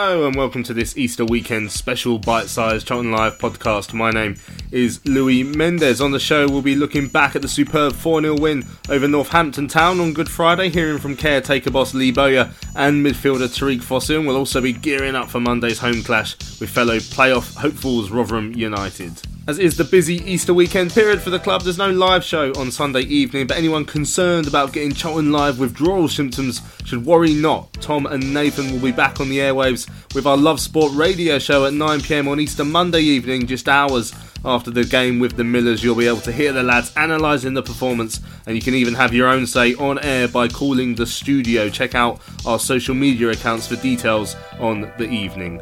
Hello and welcome to this Easter weekend special bite-sized Charlton Live podcast. My name is Louis Mendes. On the show, we'll be looking back at the superb 4-0 win over Northampton Town on Good Friday, hearing from caretaker boss Lee Bowyer and midfielder Tariq Fosu. We'll also be gearing up for Monday's home clash with fellow playoff hopefuls Rotherham United. As is the busy Easter weekend period for the club, there's no live show on Sunday evening, but anyone concerned about getting Charlton Live withdrawal symptoms should worry not. Tom and Nathan will be back on the airwaves with our Love Sport radio show at 9pm on Easter Monday evening, just hours after the game with the Millers. You'll be able to hear the lads analysing the performance, and you can even have your own say on air by calling the studio. Check out our social media accounts for details on the evening.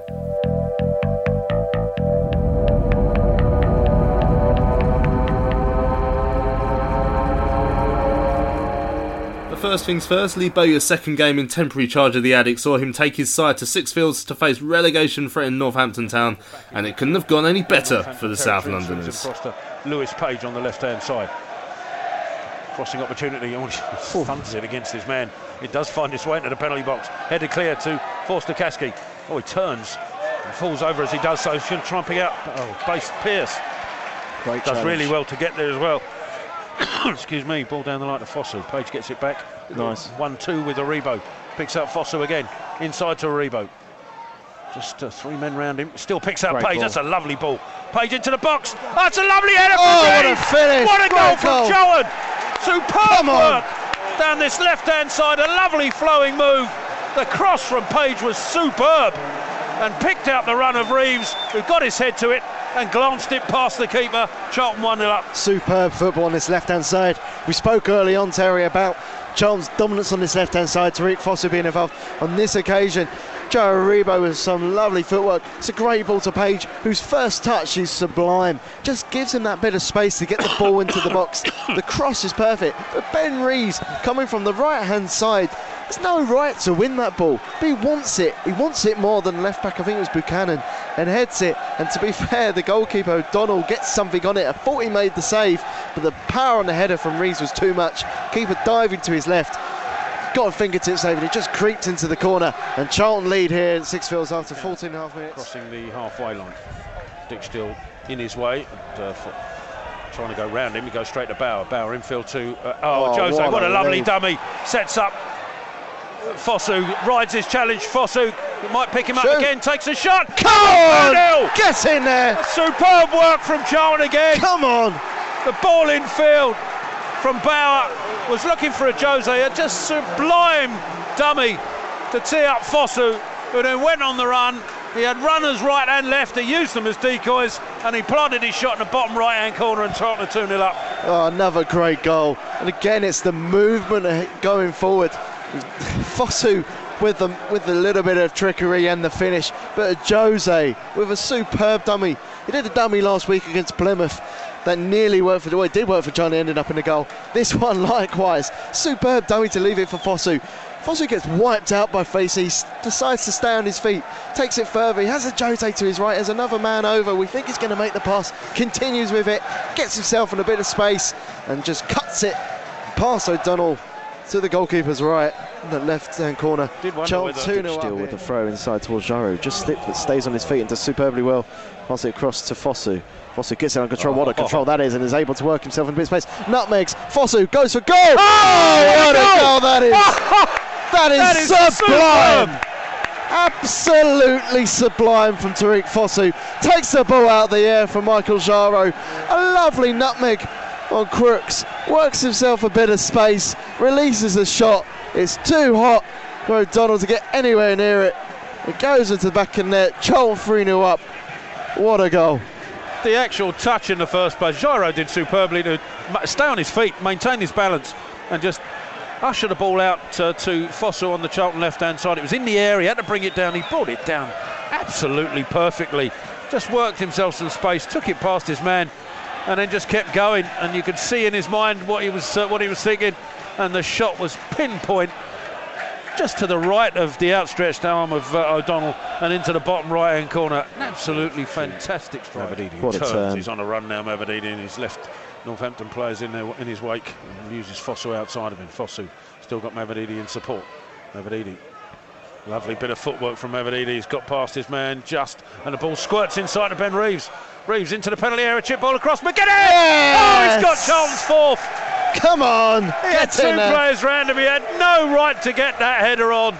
First things first, Lee Bowyer's second game in temporary charge of the Addicks saw him take his side to Sixfields to face relegation threatened Northampton Town, and it couldn't have gone any better for the South Londoners. Across to Lewis Page on the left hand side. Crossing opportunity, oh, he thumps it against his man. It does find its way into the penalty box. Headed clear to Forster-Caskey. Oh, he turns and falls over as he does so. Should try and pick out. Oh, base Pearce. Great does challenge. really well to get there as well. Excuse me, ball down the line to Fosu. Page gets it back. Nice. 1 2 with Aribo. Picks up Fosu again. Inside to Aribo. Just uh, three men round him. Still picks up Great Page. ball. That's a lovely ball. Page into the box. That's a lovely header Oh, from what a finish. What a goal Great from goal. Jowan. Superb Come on. work down this left hand side. A lovely flowing move. The cross from Page was superb and picked out the run of Reeves, who got his head to it and glanced it past the keeper. Charlton 1 0 up. Superb football on this left hand side. We spoke early on, Terry, about Charlton's dominance on this left hand side. Tariq Fosu being involved on this occasion. Joe Aribo with some lovely footwork. It's a great ball to Page, whose first touch is sublime. Just gives him that bit of space to get the ball into the box. The cross is perfect, but Ben Reeves coming from the right hand side. There's no right to win that ball, but he wants it. He wants it more than left back. I think it was Buchanan, and heads it. And to be fair, the goalkeeper O'Donnell gets something on it. I thought he made the save, but the power on the header from Reeves was too much. Keeper diving to his left, got a fingertip save, and it just creeped into the corner. And Charlton lead here at Sixfields after 14 and a half minutes. crossing the halfway line. Dick still in his way, and, uh, trying to go round him. He goes straight to Bauer. Bauer infield to uh, oh, Oh, Jose. what What, a a lovely dummy. Sets up. Fosu rides his challenge. Fosu might pick him up Shoot. again. Takes a shot. Come on! 2-0. Get in there! Superb work from Charlton again. Come on! The ball in field from Bauer was looking for Ajose, a just sublime dummy to tee up Fosu, who then went on the run. He had runners right and left, he used them as decoys, and he planted his shot in the bottom right hand corner and Tottenham 2 0 up. Oh, another great goal. And again, it's the movement going forward. Fosu with the with a little bit of trickery and the finish, but Jose with a superb dummy. He did a dummy last week against Plymouth. That nearly worked for the well, did work for Johnny, ended up in the goal. This one likewise, superb dummy to leave it for Fosu. Fosu gets wiped out by Facey, s- decides to stay on his feet, takes it further. He has Ajose to his right, there's another man over. We think he's going to make the pass, continues with it, gets himself in a bit of space, and just cuts it past O'Donnell to the goalkeeper's right, in the left hand corner. Did wonder Charlton whether- 2 0 Still up with the throw inside towards Jaro. Just slips but stays on his feet and does superbly well. Pass it across to Fosu. Fosu gets it under control. What a control that is and is able to work himself in a bit of space. Nutmegs. Fosu goes for goal. Oh, what a goal that is! that is, That is Um, sublime! Absolutely sublime from Tariq Fosu. Takes the ball out of the air from Michael Jaro. A lovely nutmeg on Crooks. Works himself a bit of space. Releases a shot. It's too hot for O'Donnell to get anywhere near it. It goes into the back of net. Charlton 3 0 up. What a goal. The actual touch in the first place, Giro did superbly to stay on his feet, maintain his balance, and just usher the ball out uh, to Fosu on the Charlton left hand side. It was in the air, he had to bring it down, he brought it down absolutely perfectly. Just worked himself some space, took it past his man, and then just kept going. And you could see in his mind what he was uh, what he was thinking, and the shot was pinpoint just to the right of the outstretched arm of uh, O'Donnell and into the bottom right hand corner. An absolutely fantastic strike. What turns. A He's on a run now, Mavididi, and he's left Northampton players in there in his wake and uses Fosu outside of him. Fosu still got Mavididi in support. Mavididi Lovely bit of footwork from Mavididi. He's got past his man just, and the ball squirts inside of Ben Reeves. Reeves into the penalty area, chip ball across Magennis! Yes! Oh, he's got Charlton's fourth. Come on, he had two players round him. He had no right to get that header on.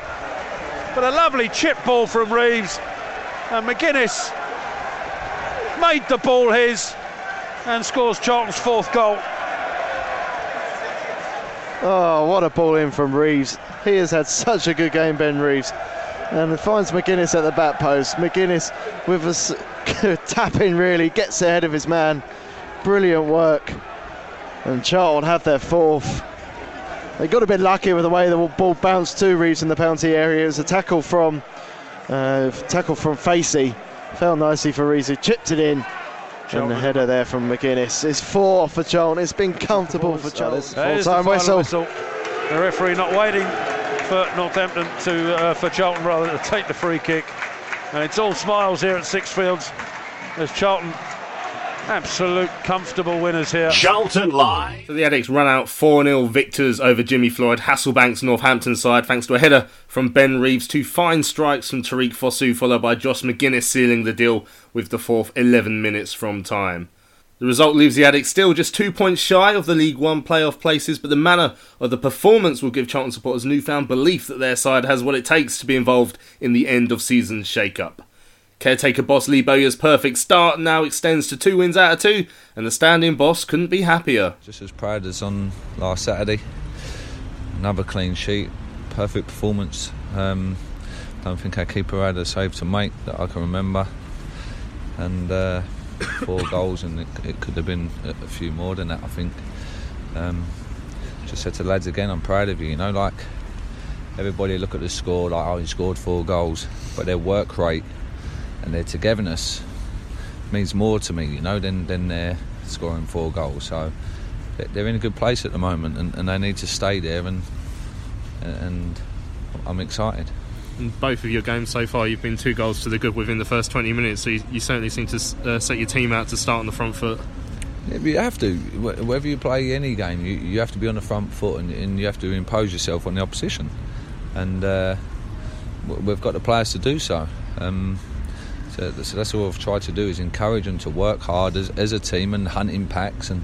But a lovely chip ball from Reeves, and Magennis made the ball his and scores Charlton's fourth goal. Oh, what a ball in from Reeves. He has had such a good game, Ben Reeves. And finds Magennis at the back post. Magennis with a tapping really gets ahead of his man. Brilliant work. And Charlton have their fourth. They got a bit lucky with the way the ball bounced to Reeves in the penalty area. It was a tackle from uh, tackle from Facey. Fell nicely for Reeves who chipped it in. Charlton. And the header there from Magennis is four for Charlton. It's been comfortable for Charlton. Full time whistle. whistle. The referee not waiting for Northampton to uh, for Charlton rather to take the free kick. And it's all smiles here at Sixfields as Charlton absolute comfortable winners here. Charlton Live. So the Addicks run out 4 0 victors over Jimmy Floyd, Hasselbaink's Northampton side, thanks to a header from Ben Reeves, two fine strikes from Tariq Fosu, followed by Josh Magennis sealing the deal with the fourth 11 minutes from time. The result leaves the Addicks still just two points shy of the League One playoff places, but the manner of the performance will give Charlton supporters newfound belief that their side has what it takes to be involved in the end of season shake-up. Caretaker boss Lee Bowyer's perfect start now extends to two wins out of two, and the standing boss couldn't be happier. Just as proud as on last Saturday. Another clean sheet, perfect performance. Um, don't think our keeper had a save to make that I can remember, and. Uh, four goals, and it, it, could have been a, few more than that. I think. Um, just said to the lads again, I'm proud of you. You know, like everybody look at the score, like oh, he scored four goals, but their work rate and their togetherness means more to me, you know, than than their scoring four goals. So they're in a good place at the moment, and, and they need to stay there. And and I'm excited both of your games so far, you've been two goals to the good within the first 20 minutes. So you, you certainly seem to uh, set your team out to start on the front foot. Yeah, you have to. Whether you play any game, you, you have to be on the front foot and, and, you have to impose yourself on the opposition. And uh, we've got the players to do so. Um, so, so, that's all I've tried to do is encourage them to work hard as, as a team and hunt impacts and,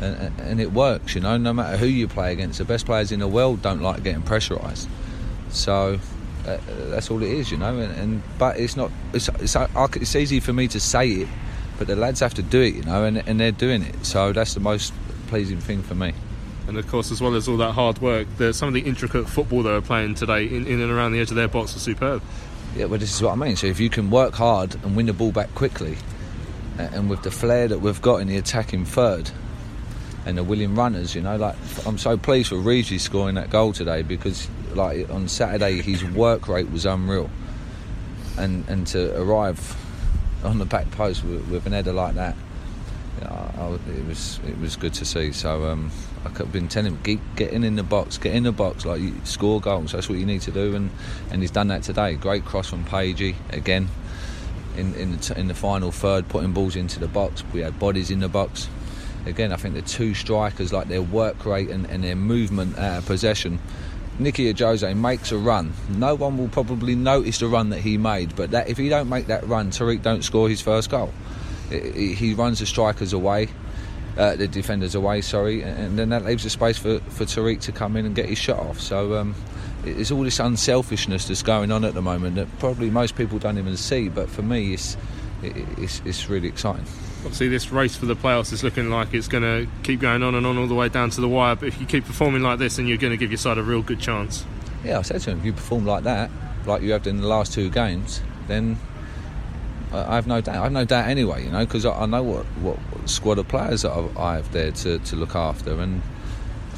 and and it works. You know, no matter who you play against, the best players in the world don't like getting pressurised. So uh, that's all it is, you know. And, and but it's not. It's, it's it's easy for me to say it, but the lads have to do it, you know, and and they're doing it. So that's the most pleasing thing for me. And of course, as well as all that hard work, the, some of the intricate football they were playing today in, in and around the edge of their box was superb. Yeah, well, this is what I mean. So if you can work hard and win the ball back quickly, and with the flair that we've got in the attacking third, and the willing runners, you know, like I'm so pleased for Reeves scoring that goal today because like on Saturday, his work rate was unreal, and and to arrive on the back post with, with an header like that, I, it was it was good to see. So um, I've been telling him get, get in the box, get in the box, like you score goals. That's what you need to do, and and he's done that today. Great cross from Pagey again. In, in the, in the final third, putting balls into the box. We had bodies in the box. Again, I think the two strikers, like their work rate and, and their movement out of possession, Nicky Ajose makes a run, no one will probably notice the run that he made. But that if he don't make that run, Tariq don't score his first goal. He runs the strikers away, uh, the defenders away, sorry, and then that leaves a space for, for Tariq to come in and get his shot off. So um, it's all this unselfishness that's going on at the moment that probably most people don't even see. But for me, it's it's, it's really exciting. Obviously, this race for the playoffs is looking like it's going to keep going on and on all the way down to the wire. But if you keep performing like this, then you're going to give your side a real good chance. Yeah, I said to him, if you perform like that, like you have in the last two games, then uh, I have no doubt. I have no doubt anyway, you know, because I, I, know what, what squad of players that I have there to, to look after, and,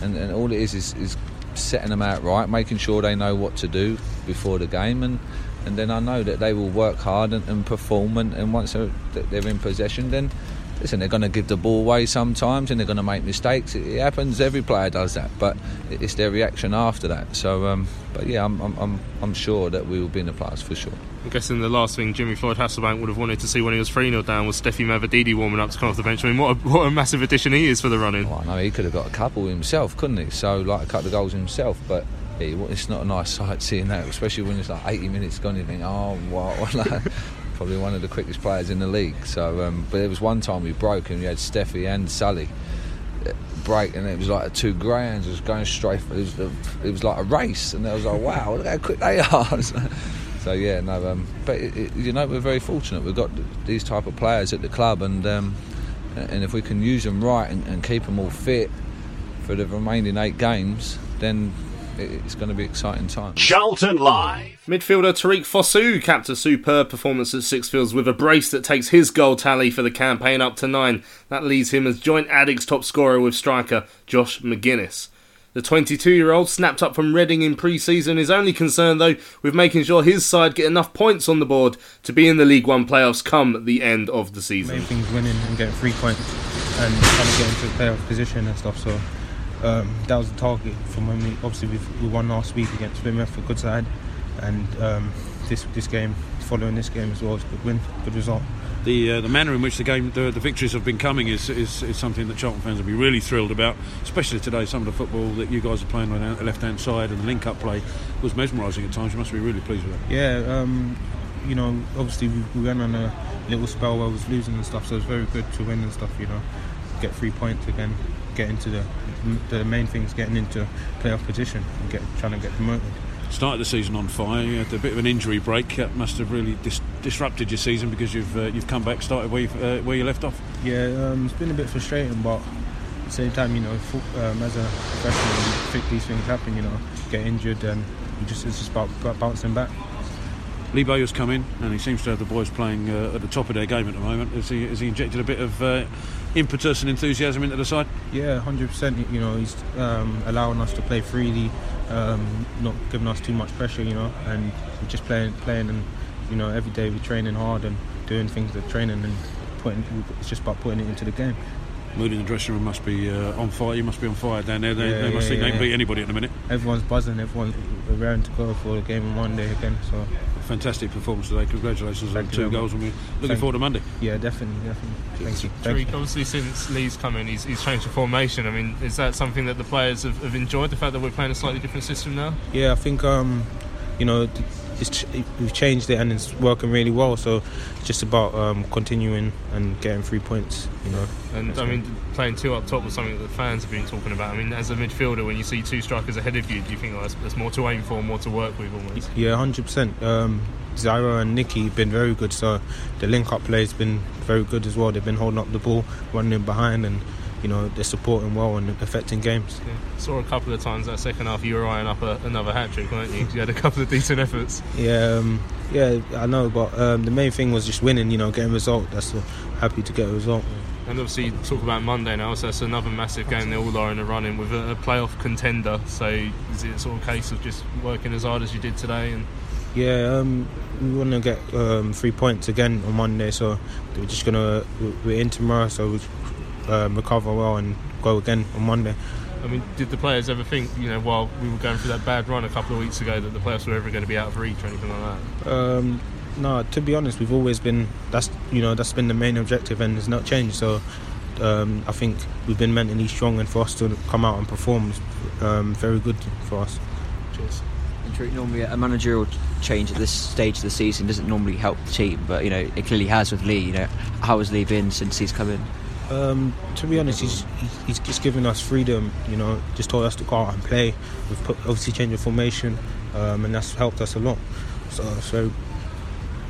and and all it is, is is setting them out right, making sure they know what to do before the game, and and then I know that they will work hard and, and perform, and, and once they're, they're in possession, then listen, they're going to give the ball away sometimes, and they're going to make mistakes. It, it, happens. Every player does that, but it's their reaction after that. So, um, but yeah, I'm, I'm I'm sure that we will be in the playoffs for sure. I'm guessing the last thing Jimmy Floyd Hasselbaink would have wanted to see when he was 3 0 down was Stephy Mavididi warming up to come off the bench. I mean, what a, what a massive addition he is for the running. Well, I know he could have got a couple himself, couldn't he? So, like, a couple of goals himself, but it's not a nice sight seeing that, especially when it's like 80 minutes gone. You think, oh? Like, probably one of the quickest players in the league. So, um, but there was one time we broke and we had Stephy and Sally uh, break, and it was like two greyhounds was going straight. For, it was it was like a race, and I was like, wow, look how quick they are. so yeah, no, um, but it, it, you know we're very fortunate. We've got these type of players at the club, and um, and if we can use them right and, and keep them all fit for the remaining eight games, then it's going to be exciting times. Charlton Live. Midfielder Tariq Fosu capped a superb performance at Sixfields with a brace that takes his goal tally for the campaign up to nine. That leaves him as joint Addicks top scorer with striker Josh Magennis. The 22 year old snapped up from Reading in pre season is only concerned, though, with making sure his side get enough points on the board to be in the League One playoffs come the end of the season. Main thing's winning and getting three points and trying to get into a playoff position and stuff, so um, that was the target from when we obviously we won last week against Plymouth for good side, and um, this this game, following this game as well, is a good win, good result. The uh, the manner in which the game, the, the victories have been coming is, is, is something that Charlton fans will be really thrilled about, especially today. Some of the football that you guys are playing on the left hand side and the link up play was mesmerising at times. You must be really pleased with that. Yeah. Um, you know, obviously we, we went on a little spell where I was losing and stuff, so it's very good to win and stuff. You know, get three points again, get into the the main thing is getting into playoff position and get trying to get promoted. Started the season on fire. You had a bit of an injury break. That must have really dis- disrupted your season because you've uh, you've come back, started where, uh, where you left off. Yeah, um, it's been a bit frustrating, but at the same time, you know, um, as a professional, you think these things happen. You know, get injured and just it's just about, about bouncing back. Lee Bowyer's come in and he seems to have the boys playing uh, at the top of their game at the moment. Has he, has he injected a bit of uh, impetus and enthusiasm into the side? Yeah, 100%. You know, he's um, allowing us to play freely, um, not giving us too much pressure, you know, and we're just playing, playing and, you know, every day we're training hard and doing things that training and putting, it's just about putting it into the game. Mood in the dressing room must be uh, on fire. You must be on fire down there. They, yeah, they must yeah, think yeah, they can beat anybody at the minute. Everyone's buzzing. Everyone's around to go for the game on Monday again. So fantastic performance today. Congratulations Thank on two goals, and we're looking Thank forward to Monday. Yeah, definitely, definitely. Thank you. Thank Tariq, obviously, since Lee's come in, he's, he's changed the formation. I mean, is that something that the players have, have enjoyed? The fact that we're playing a slightly different system now? Yeah, I think um, you know ch- we've changed it and it's working really well. So it's just about um, continuing and getting three points. You know. And I mean, playing two up top was something that the fans have been talking about. I mean, as a midfielder, when you see two strikers ahead of you, do you think oh, there's, more to aim for, more to work with, almost? Yeah, hundred um, percent. Zyra and Nicky have been very good. So the link-up play has been very good as well. They've been holding up the ball, running behind, and you know they're supporting well and affecting games. Yeah. Saw a couple of times that second half you were eyeing up a, another hat trick, weren't you? You had a couple of decent efforts. Yeah, um, yeah, I know, but um, the main thing was just winning. You know, getting a result. That's uh, happy to get a result. And obviously, you talk about Monday now. So that's another massive game. They all are in the running with a, a playoff contender. So is it sort of a case of just working as hard as you did today and? Yeah, um, we want to get um, three points again on Monday, so we're just gonna we're in tomorrow, so we um, recover well and go again on Monday. I mean, did the players ever think, you know, while we were going through that bad run a couple of weeks ago, that the playoffs were ever going to be out of reach or anything like that? Um, no, to be honest, we've always been that's you know that's been the main objective and it's not changed. So um, I think we've been mentally strong, and for us to come out and perform is um, very good for us. Cheers. Normally, a managerial change at this stage of the season doesn't normally help the team, but you know it clearly has with Lee. You know, how has Lee been since he's come in? Um, to be honest, he's he's just given us freedom. You know, just told us to go out and play. We've put, obviously changed the formation, um, and that's helped us a lot. So, so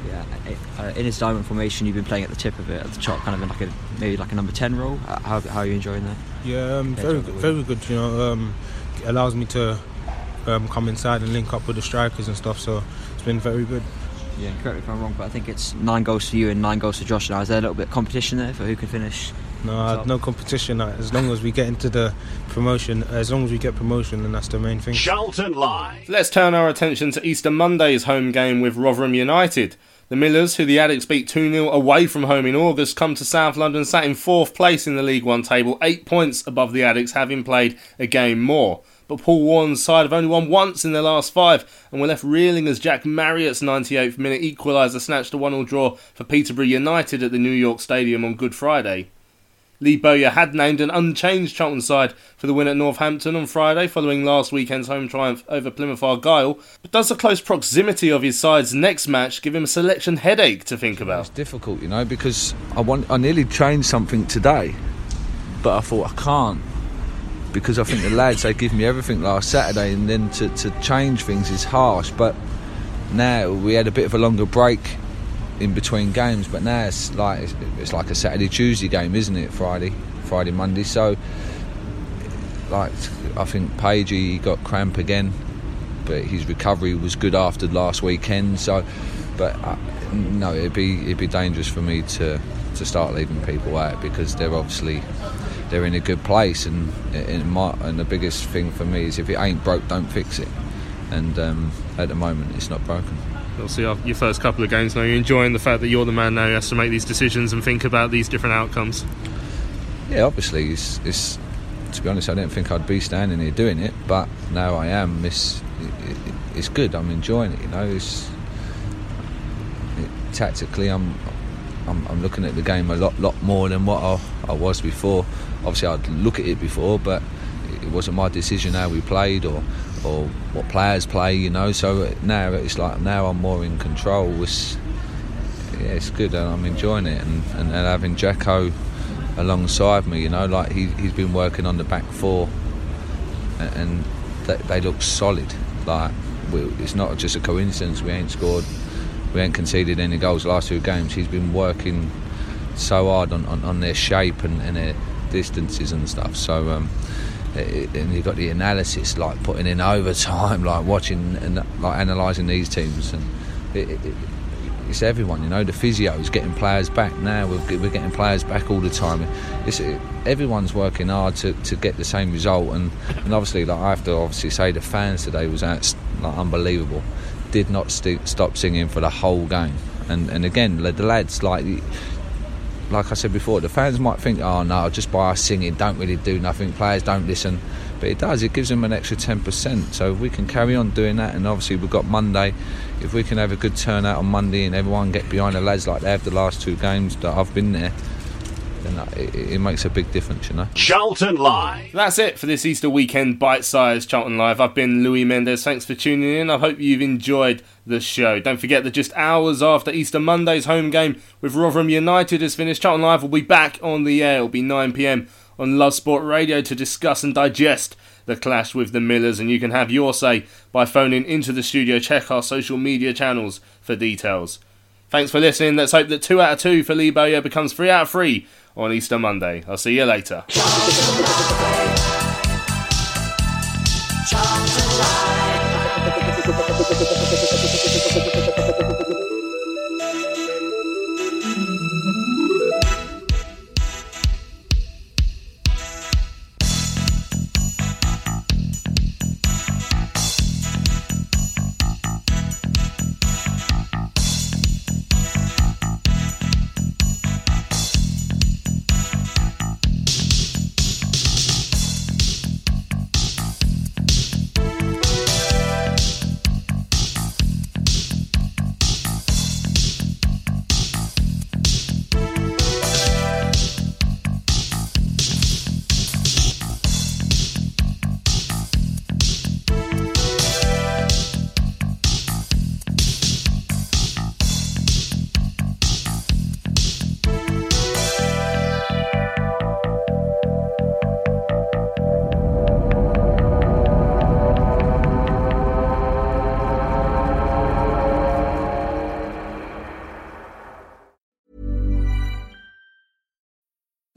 Yeah, uh, in his diamond formation, you've been playing at the tip of it, at the top, kind of in like a maybe like a number ten role. How, how are you enjoying that? Yeah, um, very good, good very good. You know, um, it allows me to um, come inside and link up with the strikers and stuff. So it's been very good. Yeah, correct me if I'm wrong, but I think it's nine goals for you and nine goals for Josh now. Is there a little bit of competition there for who can finish? No, I had no competition. As long as we get into the promotion, as long as we get promotion, then that's the main thing. Charlton Live. Let's turn our attention to Easter Monday's home game with Rotherham United. The Millers, who the Addicks beat 2 0 away from home in August, come to South London sat in fourth place in the League One table, eight points above the Addicks, having played a game more. But Paul Warne's side have only won once in their last five and were left reeling as Jack Marriott's 98th minute equaliser snatched a 1 0 draw for Peterborough United at the New York Stadium on Good Friday. Lee Bowyer had named an unchanged Charlton side for the win at Northampton on Friday following last weekend's home triumph over Plymouth Argyle. But does the close proximity of his side's next match give him a selection headache to think about? It's difficult, you know, because I want I nearly changed something today, but I thought I can't because I think the lads they give me everything last Saturday, and then to, to change things is harsh. But now we had a bit of a longer break in between games, but now it's like it's, it's like a Saturday Tuesday game, isn't it? Friday, Friday Monday. So like I think Page he got cramp again, but his recovery was good after last weekend. So, but uh, no, it'd be it'd be dangerous for me to to start leaving people out because they're obviously they're in a good place, and and, my, and the biggest thing for me is if it ain't broke, don't fix it. And um, at the moment, it's not broken. Obviously, your first couple of games now, you're enjoying the fact that you're the man now who has to make these decisions and think about these different outcomes. Yeah, obviously, it's, it's to be honest, I didn't think I'd be standing here doing it, but now I am. It's it, it, it's good. I'm enjoying it. You know, it's it, tactically, I'm, I'm I'm looking at the game a lot lot more than what I, I was before. Obviously, I'd look at it before, but it wasn't my decision how we played or or what players play. You know, so now it's like now I'm more in control. It's yeah, it's good, and I'm enjoying it, and, and, and having Jacko alongside me. You know, like he he's been working on the back four, and, they, they look solid. Like we, it's not just a coincidence. We ain't scored, we ain't conceded any goals last two games. He's been working so hard on, on, on their shape and, and their distances and stuff. So. Um, and you've got the analysis, like putting in overtime, like watching and like analysing these teams, and it, it, it's everyone, you know. The physio is getting players back now. We're, we're getting players back all the time. It's everyone's working hard to, to get the same result, and, and obviously, like I have to obviously say, the fans today was out, like unbelievable. Did not st- stop singing for the whole game, and and again, the lads like. Like I said before, the fans might think, "Oh no, just by us singing, don't really do nothing. Players don't listen." but it does. It gives them an extra 10%. So if we can carry on doing that, and obviously we've got Monday. If we can have a good turnout on Monday and everyone get behind the lads like they have the last two games that I've been there, then it, it makes a big difference, you know. Charlton Live. That's it for this Easter weekend bite-sized Charlton Live. I've been Louis Mendes. Thanks for tuning in. I hope you've enjoyed the show. Don't forget that just hours after Easter Monday's home game with Rotherham United has finished, Charlton Live will be back on the air. It'll be 9 p.m. on Love Sport Radio to discuss and digest the clash with the Millers, and you can have your say by phoning into the studio. Check our social media channels for details. Thanks for listening. Let's hope that 2 out of 2 for Lee Bowyer becomes 3 out of 3 on Easter Monday. I'll see you later.